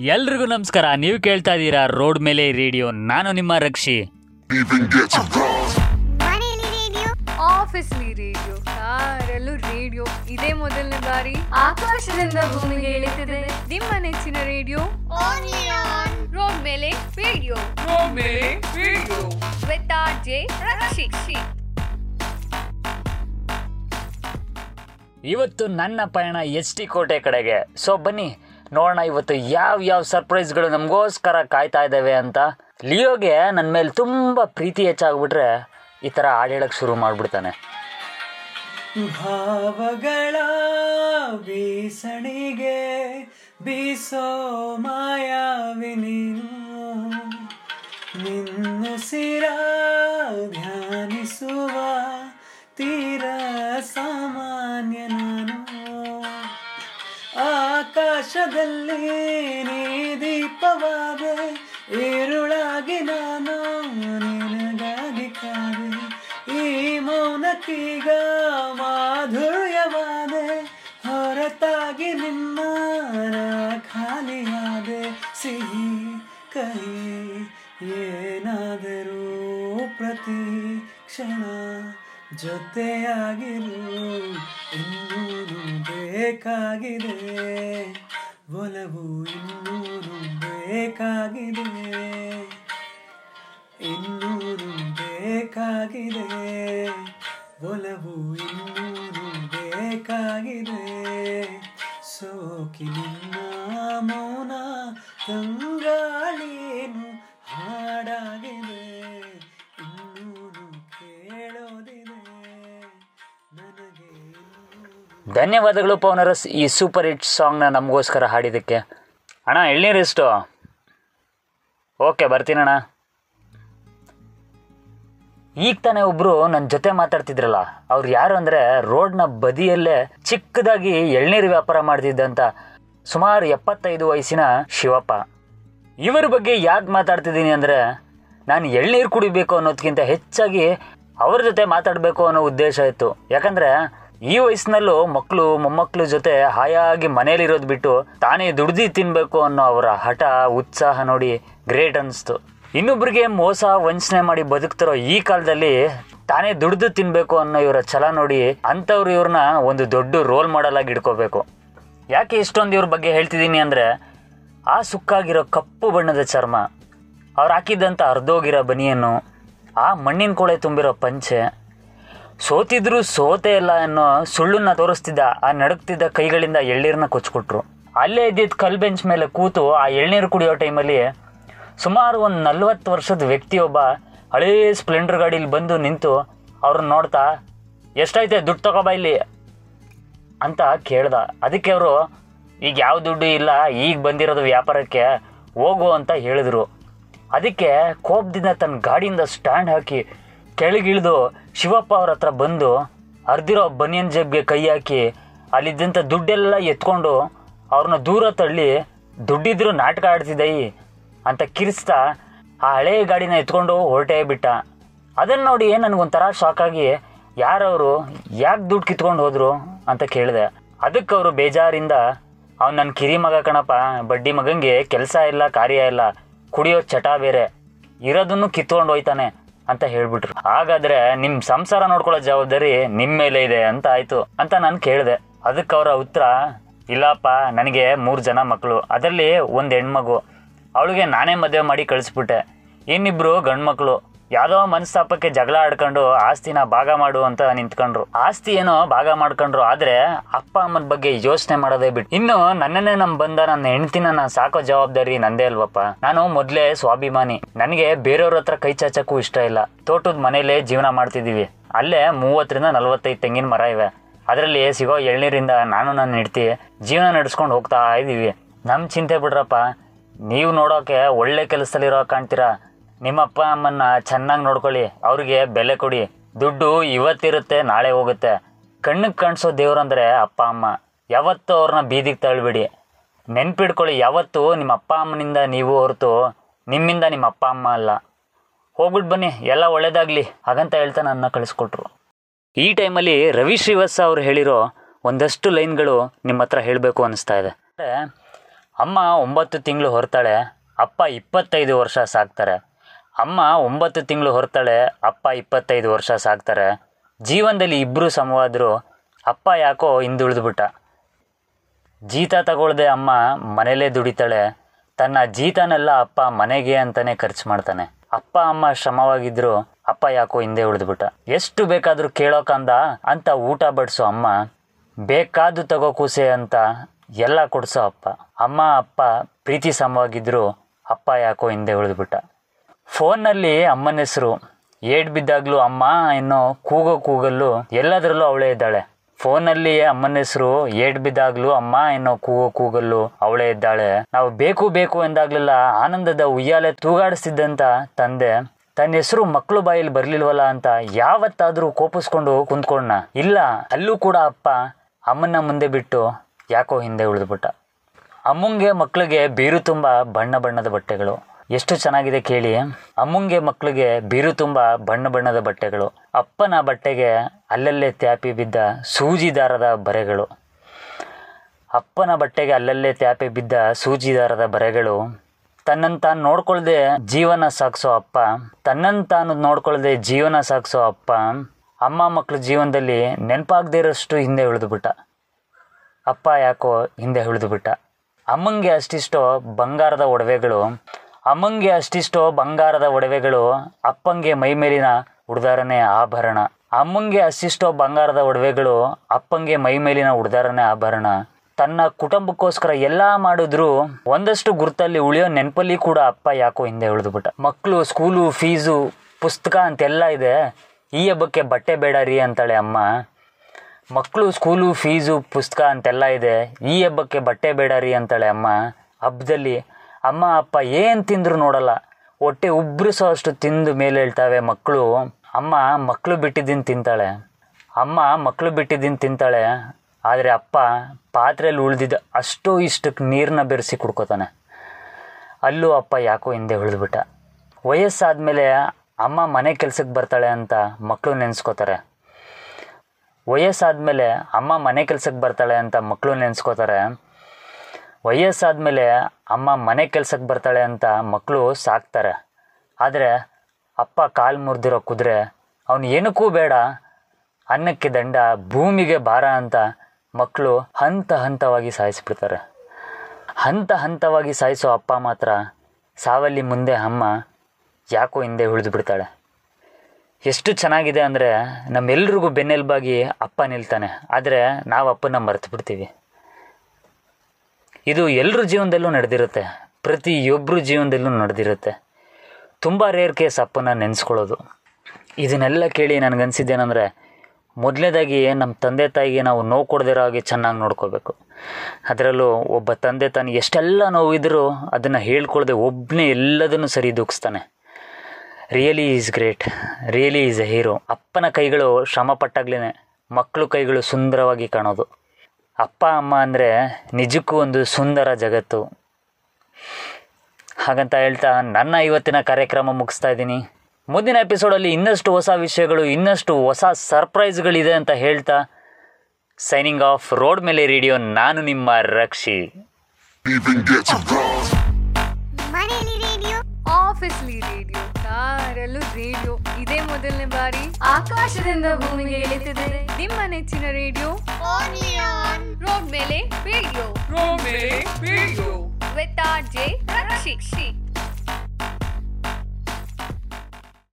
ಎಲ್ರಿಗೂ ನಮಸ್ಕಾರ. ನೀವು ಕೇಳ್ತಾ ಇದ್ದೀರಾ ರೋಡ್ ಮೇಲೆ ರೇಡಿಯೋ. ನಾನು ನಿಮ್ಮ ರಕ್ಷಿ. ಆಫೀಸ್ಲಿ ರೇಡಿಯೋ. ಕಾರಲ್ಲೂ ರೇಡಿಯೋ ಇದೇ ಮೊದಲನೇ ಬಾರಿ ಆಕಾಶದಿಂದ ಭೂಮಿಗೆ ಇಳಿತಿದೆ. ನಿಮ್ಮ ನೆಚ್ಚಿನ ರೇಡಿಯೋ. ರೋಡ್ ಮೇಲೆ ರೇಡಿಯೋ. ರೋಡ್ ಮೇಲೆ radio. With R J Rakshi. ಇವತ್ತು ನನ್ನ ಪಯಣ ಎಚ್ ಟಿ ಕೋಟೆ ಕಡೆಗೆ. ಸೊ ಬನ್ನಿ. ನೋಡೋಣ ಇವತ್ತು ಯಾವ ಯಾವ ಸರ್ಪ್ರೈಸ್ಗಳು ನಮಗೋಸ್ಕರ ಕಾಯ್ತಾ ಇದ್ದಾವೆ ಅಂತ. ಲಿಯೋಗೆ ನನ್ನ ಮೇಲೆ ತುಂಬ ಪ್ರೀತಿ ಹೆಚ್ಚಾಗ್ಬಿಟ್ರೆ ಈ ಥರ ಹಾಡು ಹೇಳಕ್ಕೆ ಶುರು ಮಾಡಿಬಿಡ್ತಾನೆ. ಭಾವಗಳ ಬೀಸಣಿಗೆ ಬೀಸೋ ಮಾಯಾವಿನಿ ನಿನ್ನ ನಿನ್ನುಸಿರ ಆಕಾಶದಲ್ಲಿ ನೀ ದೀಪವಾದೆ, ಈರುಳಾಗಿ ನಾನು ನಿನಗಾಗಿ ಕಾದೆ. ಈ ಮೌನಕ್ಕೀಗ ಮಾಧುರ್ಯವಾದೆ, ಹೊರತಾಗಿ ನಿನ್ನ ಖಾಲಿಯಾದೆ ಸಿಹಿ ಕಹಿ ಏನಾದರೂ ಪ್ರತಿ ಕ್ಷಣ ಜೊತೆಯಾಗಿರು, ಇನ್ನೂ ಬೇಕಾಗಿದೆ. ಒಲವು ಇನ್ನೂರು ಬೇಕಾಗಿದೆ. ಇನ್ನೂರು ಬೇಕಾಗಿದೆ. ಒಲವು ಇನ್ನೂರು ಬೇಕಾಗಿದೆ. ಸೋಕಿ ನಿನ್ನ ಮೌನ ತಂಗಾಳೇನು ಧನ್ಯವಾದಗಳು ಪವನರಸ್ ಈ ಸೂಪರ್ ಹಿಟ್ ಸಾಂಗ್ನ ನಮಗೋಸ್ಕರ ಹಾಡಿದ್ದಕ್ಕೆ. ಅಣ್ಣ, ಎಳ್ನೀರು ಎಷ್ಟು ಓಕೆ ಬರ್ತೀನಣ್ಣ ಈಗ ತಾನೇ ಒಬ್ರು ನನ್ನ ಜೊತೆ ಮಾತಾಡ್ತಿದ್ರಲ್ಲ, ಅವ್ರು ಯಾರು ಅಂದರೆ ರೋಡ್ನ ಬದಿಯಲ್ಲೇ ಚಿಕ್ಕದಾಗಿ ಎಳ್ನೀರು ವ್ಯಾಪಾರ ಮಾಡ್ತಿದ್ದಂತ ಸುಮಾರು ಎಪ್ಪತ್ತೈದು ವಯಸ್ಸಿನ ಶಿವಪ್ಪ. ಇವರ ಬಗ್ಗೆ ಯಾಕೆ ಮಾತಾಡ್ತಿದ್ದೀನಿ ಅಂದರೆ, ನಾನು ಎಳ್ನೀರು ಕುಡಿಬೇಕು ಅನ್ನೋದಕ್ಕಿಂತ ಹೆಚ್ಚಾಗಿ ಅವ್ರ ಜೊತೆ ಮಾತಾಡಬೇಕು ಅನ್ನೋ ಉದ್ದೇಶ ಇತ್ತು. ಯಾಕಂದರೆ ಈ ವಯಸ್ಸಿನಲ್ಲೂ ಮಕ್ಕಳು ಮೊಮ್ಮಕ್ಕಳ ಜೊತೆ ಹಾಯಾಗಿ ಮನೇಲಿರೋದು ಬಿಟ್ಟು ತಾನೇ ದುಡ್ದು ತಿನ್ನಬೇಕು ಅನ್ನೋ ಅವರ ಹಠ, ಉತ್ಸಾಹ ನೋಡಿ ಗ್ರೇಟ್ ಅನಿಸ್ತು. ಇನ್ನೊಬ್ರಿಗೆ ಮೋಸ, ವಂಚನೆ ಮಾಡಿ ಬದುಕ್ತಿರೋ ಈ ಕಾಲದಲ್ಲಿ ತಾನೇ ದುಡ್ದು ತಿನ್ನಬೇಕು ಅನ್ನೋ ಇವರ ಛಲ ನೋಡಿ ಅಂಥವ್ರು ಇವ್ರನ್ನ ಒಂದು ದೊಡ್ಡ ರೋಲ್ ಮಾಡಲ್ ಆಗಿ ಇಟ್ಕೋಬೇಕು ಯಾಕೆ ಇಷ್ಟೊಂದು ಇವ್ರ ಬಗ್ಗೆ ಹೇಳ್ತಿದ್ದೀನಿ ಅಂದರೆ, ಆ ಸುಕ್ಕಾಗಿರೋ ಕಪ್ಪು ಬಣ್ಣದ ಚರ್ಮ, ಅವ್ರು ಹಾಕಿದ್ದಂಥ ಅರ್ಧೋಗಿರೋ ಬನಿಯನ್ನು, ಆ ಮಣ್ಣಿನ ಕೊಳೆ ತುಂಬಿರೋ ಪಂಚೆ ಸೋತಿದ್ರು ಸೋತೆ ಇಲ್ಲ ಅನ್ನೋ ಸುಳ್ಳನ್ನ ತೋರಿಸ್ತಿದ್ದ ಆ ನಡುಕ್ತಿದ್ದ ಕೈಗಳಿಂದ ಎಳ್ನೀರನ್ನ ಕೊಚ್ಕೊಟ್ರು ಅಲ್ಲೇ ಇದ್ದಿದ್ದ ಕಲ್ ಬೆಂಚ್ ಮೇಲೆ ಕೂತು ಆ ಎಳ್ನೀರು ಕುಡಿಯೋ ಟೈಮಲ್ಲಿ ಸುಮಾರು ಒಂದು ನಲ್ವತ್ತು ವರ್ಷದ ವ್ಯಕ್ತಿಯೊಬ್ಬ ಹಳೇ ಸ್ಪ್ಲೆಂಡರ್ ಗಾಡೀಲಿ ಬಂದು ನಿಂತು ಅವ್ರನ್ನ ನೋಡ್ತಾ, ಎಷ್ಟೈತೆ ದುಡ್ಡು ತಗೋಬಾ ಇಲ್ಲಿ? ಅಂತ ಕೇಳ್ದ. ಅದಕ್ಕೆ ಅವರು, ಈಗ ಯಾವ ದುಡ್ಡು ಇಲ್ಲ, ಈಗ ಬಂದಿರೋದು ವ್ಯಾಪಾರಕ್ಕೆ ಹೋಗು ಅಂತ ಹೇಳಿದ್ರು. ಅದಕ್ಕೆ ಕೋಪದಿಂದ ತನ್ನ ಗಾಡಿಯಿಂದ ಸ್ಟ್ಯಾಂಡ್ ಹಾಕಿ ಕೆಳಗಿಳಿದು ಶಿವಪ್ಪ ಅವ್ರ ಹತ್ರ ಬಂದು ಅರ್ದಿರೋ ಬನಿಯನ್ ಜೇಬ್ಗೆ ಕೈ ಹಾಕಿ ಅಲ್ಲಿದ್ದಂಥ ದುಡ್ಡೆಲ್ಲ ಎತ್ಕೊಂಡು ಅವ್ರನ್ನ ದೂರ ತಳ್ಳಿ ದುಡ್ಡಿದ್ರು ನಾಟಕ ಆಡ್ತಿದ್ದಯಿ ಅಂತ ಕಿರಿಸ್ತಾ ಆ ಹಳೆಯ ಗಾಡಿನ ಎತ್ಕೊಂಡು ಹೊರಟೇ ಬಿಟ್ಟ. ಅದನ್ನು ನೋಡಿ ನನಗೊಂಥರ ಶಾಕ್ ಆಗಿ ಯಾರವರು ಯಾಕೆ ದುಡ್ಡು ಕಿತ್ಕೊಂಡು ಹೋದರು ಅಂತ ಕೇಳಿದೆ. ಅದಕ್ಕೆ ಅವರು ಬೇಜಾರಿಂದ ಅವ್ನು ನನ್ನ ಕಿರಿ ಮಗ ಕಣಪ್ಪ, ಬಡ್ಡಿ ಮಗಂಗೆ ಕೆಲಸ ಇಲ್ಲ, ಕಾರ್ಯ ಇಲ್ಲ, ಕುಡಿಯೋ ಚಟ ಬೇರೆ, ಇರೋದನ್ನು ಕಿತ್ಕೊಂಡು ಹೋಯ್ತಾನೆ. ಅಂತ ಹೇಳ್ಬಿಟ್ರು. ಹಾಗಾದ್ರೆ ನಿಮ್ಮ ಸಂಸಾರ ನೋಡ್ಕೊಳ್ಳೋ ಜವಾಬ್ದಾರಿ ನಿಮ್ಮ ಮೇಲೆ ಇದೆ ಅಂತ ಆಯ್ತು ಅಂತ ನಾನು ಕೇಳಿದೆ. ಅದಕ್ಕೆ ಅವರ ಉತ್ತರ, ಇಲ್ಲಪ್ಪ, ನನಗೆ ಮೂರು ಜನ ಮಕ್ಕಳು ಅದರಲ್ಲಿ ಒಂದು ಹೆಣ್ಮಗು. ಅವಳಿಗೆ ನಾನೇ ಮದುವೆ ಮಾಡಿ ಕಳಿಸ್ಬಿಟ್ಟೆ. ಇನ್ನಿಬ್ರು ಗಂಡು ಮಕ್ಕಳು ಯಾವುದೋ ಮನಸ್ತಾಪಕ್ಕೆ ಜಗಳ ಆಡ್ಕೊಂಡು ಆಸ್ತಿನ ಭಾಗ ಮಾಡು ಅಂತ ನಿಂತ್ಕೊಂಡ್ರು. ಆಸ್ತಿ ಏನೋ ಭಾಗ ಮಾಡ್ಕೊಂಡ್ರು ಆದ್ರೆ ಅಪ್ಪ ಅಮ್ಮನ ಬಗ್ಗೆ ಯೋಚನೆ ಮಾಡೋದೇ ಬಿಟ್ಟು ಇನ್ನು ನನ್ನನ್ನೇ ನಮ್ ಬಂದ ನನ್ನ ಹೆಂಡತಿನ ನಾನು ಸಾಕೋ ಜವಾಬ್ದಾರಿ ನಂದೇ ಅಲ್ವಪ್ಪ. ನಾನು ಮೊದ್ಲೇ ಸ್ವಾಭಿಮಾನಿ. ನನಗೆ ಬೇರೆಯವ್ರ ಹತ್ರ ಕೈ ಚಾಚಕ್ಕೂ ಇಷ್ಟ ಇಲ್ಲ. ತೋಟದ ಮನೆಯಲ್ಲೇ ಜೀವನ ಮಾಡ್ತಿದೀವಿ ಅಲ್ಲೇ ಮೂವತ್ತರಿಂದ ನಲವತ್ತೈದು ತೆಂಗಿನ ಮರ ಇವೆ. ಅದರಲ್ಲಿ ಸಿಗೋ ಎಳ್ನೀರಿಂದ ನಾನು ನನ್ನ ಹಿಡ್ತಿ ಜೀವನ ನಡೆಸ್ಕೊಂಡು ಹೋಗ್ತಾ ಇದೀವಿ. ನಮ್ಮ ಚಿಂತೆ ಬಿಡ್ರಪ್ಪ. ನೀವು ನೋಡೋಕೆ ಒಳ್ಳೆ ಕೆಲಸದಲ್ಲಿರೋ ಕಾಣ್ತೀರಾ? ನಿಮ್ಮ ಅಪ್ಪ ಅಮ್ಮನ್ನ ಚೆನ್ನಾಗಿ ನೋಡ್ಕೊಳ್ಳಿ, ಅವ್ರಿಗೆ ಬೆಲೆ ಕೊಡಿ. ದುಡ್ಡು ಇವತ್ತಿರುತ್ತೆ, ನಾಳೆ ಹೋಗುತ್ತೆ. ಕಣ್ಣಿಗೆ ಕಾಣಿಸೋ ದೇವ್ರಂದ್ರೆ ಅಪ್ಪ, ಅಮ್ಮ. ಯಾವತ್ತೂ ಅವ್ರನ್ನ ಬೀದಿಗೆ ತಳ್ಳಿಬಿಡಿ ನೆನ್ಪಿಡ್ಕೊಳ್ಳಿ, ಯಾವತ್ತೂ ನಿಮ್ಮ ಅಪ್ಪ, ಅಮ್ಮನಿಂದ ನೀವು ಹೊರತು ನಿಮ್ಮಿಂದ ನಿಮ್ಮ ಅಪ್ಪ, ಅಮ್ಮ ಅಲ್ಲ. ಹೋಗ್ಬಿಟ್ಟು ಬನ್ನಿ, ಎಲ್ಲ ಒಳ್ಳೇದಾಗ್ಲಿ. ಹಾಗಂತ ಹೇಳ್ತಾ ನನ್ನ ಕಳಿಸ್ಕೊಟ್ರು. ಈ ಟೈಮಲ್ಲಿ ರವಿ ಶ್ರೀವತ್ಸ ಅವರು ಹೇಳಿರೋ ಒಂದಷ್ಟು ಲೈನ್ಗಳು ನಿಮ್ಮ ಹತ್ರ ಹೇಳಬೇಕು ಅನಿಸ್ತಾ ಇದೆ. ಅಮ್ಮ ಒಂಬತ್ತು ತಿಂಗಳು ಹೊರ್ತಾಳೆ, ಅಪ್ಪ ಇಪ್ಪತ್ತೈದು ವರ್ಷ ಸಾಕ್ತಾರೆ. ಅಮ್ಮ ಒಂಬತ್ತು ತಿಂಗಳು ಹೊರ್ತಾಳೆ, ಅಪ್ಪ ಇಪ್ಪತ್ತೈದು ವರ್ಷ ಸಾಕ್ತಾರೆ. ಜೀವನದಲ್ಲಿ ಇಬ್ಬರು ಸಮವಾದರು, ಅಪ್ಪ ಯಾಕೋ ಹಿಂದುಳಿದ್ಬಿಟ್ಟ ಜೀತ ತಗೊಳ್ಳದೆ ಅಮ್ಮ ಮನೆಯಲ್ಲೇ ದುಡಿತಾಳೆ. ತನ್ನ ಜೀತನೆಲ್ಲ ಅಪ್ಪ ಮನೆಗೆ ಅಂತಾನೆ ಖರ್ಚು ಮಾಡ್ತಾನೆ. ಅಪ್ಪ, ಅಮ್ಮ ಶ್ರಮವಾಗಿದ್ರು, ಅಪ್ಪ ಯಾಕೋ ಹಿಂದೆ ಉಳಿದ್ಬಿಟ್ಟ ಎಷ್ಟು ಬೇಕಾದರೂ ಕೇಳೋಕಂದ ಅಂತ ಊಟ ಬಡಿಸೋ ಅಮ್ಮ, ಬೇಕಾದ್ದು ತಗೋ ಕೂಸೆ ಅಂತ ಎಲ್ಲ ಕೊಡ್ಸೋ ಅಪ್ಪ. ಅಮ್ಮ, ಅಪ್ಪ ಪ್ರೀತಿ ಸಮವಾಗಿದ್ರು, ಅಪ್ಪ ಯಾಕೋ ಹಿಂದೆ ಉಳಿದ್ಬಿಟ್ಟ ಫೋನ್ನಲ್ಲಿ ಅಮ್ಮನ ಹೆಸರು ಏಟ್ ಬಿದ್ದಾಗ್ಲೂ ಅಮ್ಮ ಎನ್ನೋ ಕೂಗೋ ಕೂಗಲ್ಲು ಎಲ್ಲದರಲ್ಲೂ ಅವಳೇ ಇದ್ದಾಳೆ. ಫೋನಲ್ಲಿ ಅಮ್ಮನ ಹೆಸರು ಏಟ್ ಬಿದ್ದಾಗ್ಲೂ ಅಮ್ಮ ಏನೋ ಕೂಗೋ ಕೂಗಲ್ಲು ಅವಳೇ ಇದ್ದಾಳೆ. ನಾವು ಬೇಕು ಬೇಕು ಎಂದಾಗ್ಲೆಲ್ಲ ಆನಂದದ ಉಯ್ಯಾಲೆ ತೂಗಾಡಿಸ್ತಿದ್ದಂತ ತಂದೆ, ತನ್ನ ಹೆಸರು ಮಕ್ಕಳು ಬಾಯಲ್ಲಿ ಬರ್ಲಿಲ್ವಲ್ಲ ಅಂತ ಯಾವತ್ತಾದರೂ ಕೋಪಿಸ್ಕೊಂಡು ಕುಂತ್ಕೊಂಡ ಇಲ್ಲ, ಅಲ್ಲೂ ಕೂಡ ಅಪ್ಪ ಅಮ್ಮನ ಮುಂದೆ ಬಿಟ್ಟು ಯಾಕೋ ಹಿಂದೆ ಉಳಿದ್ಬಿಟ್ಟ. ಅಮ್ಮಂಗೆ ಮಕ್ಕಳಿಗೆ ಬೀರು ತುಂಬ ಬಣ್ಣ ಬಣ್ಣದ ಬಟ್ಟೆಗಳು. ಎಷ್ಟು ಚೆನ್ನಾಗಿದೆ ಕೇಳಿ. ಅಮ್ಮಂಗೆ ಮಕ್ಕಳಿಗೆ ಬೀರು ತುಂಬ ಬಣ್ಣ ಬಣ್ಣದ ಬಟ್ಟೆಗಳು. ಅಪ್ಪನ ಬಟ್ಟೆಗೆ ಅಲ್ಲಲ್ಲೇ ತ್ಯಾಪಿ ಬಿದ್ದ ಸೂಜಿದಾರದ ಬರೆಗಳು. ಅಪ್ಪನ ಬಟ್ಟೆಗೆ ಅಲ್ಲಲ್ಲೇ ತ್ಯಾಪಿ ಬಿದ್ದ ಸೂಜಿದಾರದ ಬರೆಗಳು. ತನ್ನಂತಾನು ನೋಡ್ಕೊಳ್ದೆ ಜೀವನ ಸಾಗಿಸೋ ಅಪ್ಪ. ತನ್ನಂತಾನು ನೋಡ್ಕೊಳ್ಳದೆ ನೋಡ್ಕೊಳ್ದೆ ಜೀವನ ಸಾಗಿಸೋ ಅಪ್ಪ. ಅಮ್ಮ ಮಕ್ಕಳ ಜೀವನದಲ್ಲಿ ನೆನಪಾಗದೇ ಇರೋಷ್ಟು ಹಿಂದೆ ಉಳಿದುಬಿಟ್ಟ. ಅಪ್ಪ ಯಾಕೋ ಹಿಂದೆ ಉಳಿದುಬಿಟ್ಟ. ಅಮ್ಮಂಗೆ ಅಷ್ಟಿಷ್ಟೋ ಬಂಗಾರದ ಒಡವೆಗಳು. ಅಮ್ಮಂಗೆ ಅಷ್ಟಿಷ್ಟೋ ಬಂಗಾರದ ಒಡವೆಗಳು ಅಪ್ಪಂಗೆ ಮೈಮೇಲಿನ ಉಡ್ದಾರನೇ ಆಭರಣ. ಅಮ್ಮಂಗೆ ಅಷ್ಟಿಷ್ಟೋ ಬಂಗಾರದ ಒಡವೆಗಳು ಅಪ್ಪಂಗೆ ಮೈಮೇಲಿನ ಉಡ್ದಾರನೇ ಆಭರಣ. ತನ್ನ ಕುಟುಂಬಕ್ಕೋಸ್ಕರ ಎಲ್ಲ ಮಾಡಿದ್ರು ಒಂದಷ್ಟು ಗುರುತಲ್ಲಿ ಉಳಿಯೋ ನೆನಪಲ್ಲಿ ಕೂಡ ಅಪ್ಪ ಯಾಕೋ ಹಿಂದೆ ಉಳಿದ್ಬಿಟ್ಟ. ಮಕ್ಕಳು ಸ್ಕೂಲು, ಫೀಸು, ಪುಸ್ತಕ ಅಂತೆಲ್ಲ ಇದೆ. ಈ ಹಬ್ಬಕ್ಕೆ ಬಟ್ಟೆ ಬೇಡ ರೀ ಅಂತಾಳೆ ಅಮ್ಮ. ಮಕ್ಕಳು ಸ್ಕೂಲು, ಫೀಸು, ಪುಸ್ತಕ ಅಂತೆಲ್ಲ ಇದೆ. ಈ ಹಬ್ಬಕ್ಕೆ ಬಟ್ಟೆ ಬೇಡ ರೀ ಅಂತಾಳೆ ಅಮ್ಮ. ಹಬ್ಬದಲ್ಲಿ ಅಮ್ಮ, ಅಪ್ಪ ಏನು ತಿಂದ್ರು ನೋಡಲ್ಲ. ಹೊಟ್ಟೆ ಉಬ್ರಿಸೋ ಅಷ್ಟು ತಿಂದು ಮೇಲೆ ಹೇಳ್ತಾವೆ ಮಕ್ಕಳು. ಅಮ್ಮ ಮಕ್ಕಳು ಬಿಟ್ಟಿದ್ದೀನಿ ತಿಂತಾಳೆ. ಅಮ್ಮ ಮಕ್ಕಳು ಬಿಟ್ಟಿದ್ದೀನಿ ತಿಂತಾಳೆ. ಆದರೆ ಅಪ್ಪ ಪಾತ್ರೆಯಲ್ಲಿ ಉಳಿದಿದ್ದ ಅಷ್ಟು ಇಷ್ಟಕ್ಕೆ ನೀರನ್ನ ಬೆರೆಸಿ ಕುಡ್ಕೋತಾನೆ. ಅಲ್ಲೂ ಅಪ್ಪ ಯಾಕೋ ಹಿಂದೆ ಉಳಿದ್ಬಿಟ್ಟ. ವಯಸ್ಸಾದಮೇಲೆ ಅಮ್ಮ ಮನೆ ಕೆಲಸಕ್ಕೆ ಬರ್ತಾಳೆ ಅಂತ ಮಕ್ಕಳು ನೆನೆಸ್ಕೋತಾರೆ. ವಯಸ್ಸಾದಮೇಲೆ ಅಮ್ಮ ಮನೆ ಕೆಲಸಕ್ಕೆ ಬರ್ತಾಳೆ ಅಂತ ಮಕ್ಕಳು ನೆನೆಸ್ಕೋತಾರೆ. ವಯಸ್ಸಾದಮೇಲೆ ಅಮ್ಮ ಮನೆ ಕೆಲ್ಸಕ್ಕೆ ಬರ್ತಾಳೆ ಅಂತ ಮಕ್ಕಳು ಸಾಕ್ತಾರೆ. ಆದರೆ ಅಪ್ಪ ಕಾಲು ಮುರಿದಿರೋ ಕುದುರೆ ಅವನು ಏನಕ್ಕೂ ಬೇಡ, ಅನ್ನಕ್ಕೆ ದಂಡ, ಭೂಮಿಗೆ ಭಾರ ಅಂತ ಮಕ್ಕಳು ಹಂತ ಹಂತವಾಗಿ ಸಾಯಿಸಿಬಿಡ್ತಾರೆ. ಹಂತ ಹಂತವಾಗಿ ಸಾಯಿಸೋ ಅಪ್ಪ ಮಾತ್ರ ಸಾವಲ್ಲಿ ಮುಂದೆ ಅಮ್ಮ ಯಾಕೋ ಹಿಂದೆ ಉಳಿದು ಬಿಡ್ತಾಳೆ ಎಷ್ಟು ಚೆನ್ನಾಗಿದೆ ಅಂದರೆ ನಮ್ಮೆಲ್ರಿಗೂ ಬೆನ್ನೆಲುಬಾಗಿ ಅಪ್ಪ ನಿಲ್ತಾನೆ, ಆದರೆ ನಾವು ಅಪ್ಪನ ಮರೆತು ಬಿಡ್ತೀವಿ ಇದು ಎಲ್ಲರ ಜೀವನದಲ್ಲೂ ನಡೆದಿರುತ್ತೆ. ಪ್ರತಿಯೊಬ್ಬರ ಜೀವನದಲ್ಲೂ ನಡೆದಿರುತ್ತೆ. ತುಂಬ ರೇರ್ ಕೇಸ್ ಅಪ್ಪನ ನೆನೆಸ್ಕೊಳ್ಳೋದು. ಇದನ್ನೆಲ್ಲ ಕೇಳಿ ನನಗನ್ಸಿದ್ದೇನೆಂದರೆ ಮೊದಲನೇದಾಗಿ ನಮ್ಮ ತಂದೆ ತಾಯಿಗೆ ನಾವು ನೋವು ಕೊಡದಿರೋ ಹಾಗೆ ಚೆನ್ನಾಗಿ ನೋಡ್ಕೋಬೇಕು. ಅದರಲ್ಲೂ ಒಬ್ಬ ತಂದೆ ತಾನು ಎಷ್ಟೆಲ್ಲ ನೋವಿದ್ರೂ ಅದನ್ನು ಹೇಳ್ಕೊಳ್ದೆ ಒಬ್ಬನೇ ಎಲ್ಲದನ್ನು ಸರಿ ದೂಗಿಸ್ತಾನೆ really is great really is a hero ಅಪ್ಪನ ಕೈಗಳು ಶ್ರಮಪಟ್ಟಾಗ್ಲೇ ಮಕ್ಕಳು ಕೈಗಳು ಸುಂದರವಾಗಿ ಕಾಣೋದು. ಅಪ್ಪ, ಅಮ್ಮ ಅಂದರೆ ನಿಜಕ್ಕೂ ಒಂದು ಸುಂದರ ಜಗತ್ತು. ಹಾಗಂತ ಹೇಳ್ತಾ ನನ್ನ ಇವತ್ತಿನ ಕಾರ್ಯಕ್ರಮ ಮುಗಿಸ್ತಾ ಇದ್ದೀನಿ. ಮುಂದಿನ ಎಪಿಸೋಡಲ್ಲಿ ಇನ್ನಷ್ಟು ಹೊಸ ವಿಷಯಗಳು, ಇನ್ನಷ್ಟು ಹೊಸ ಸರ್ಪ್ರೈಸ್ಗಳಿದೆ ಅಂತ ಹೇಳ್ತಾ ಸೈನಿಂಗ್ ಆಫ್ ರೋಡ್ ಮೇಲೆ ರೇಡಿಯೋ ನಾನು ನಿಮ್ಮ ರಕ್ಷಿ. ಕಾರಲ್ಲೂ ರೇಡಿಯೋ ಇದೇ ಮೊದಲನೇ ಬಾರಿ ಆಕಾಶದಿಂದ ಭೂಮಿಗೆ ಇಳಿತಿದೆ. ನಿಮ್ಮ ನೆಚ್ಚಿನ ರೇಡಿಯೋ ರೋಡ್ ಮೇಲೆ ರೇಡಿಯೋ ರೋಡ್ ಮೇಲೆ radio with R J Rakshi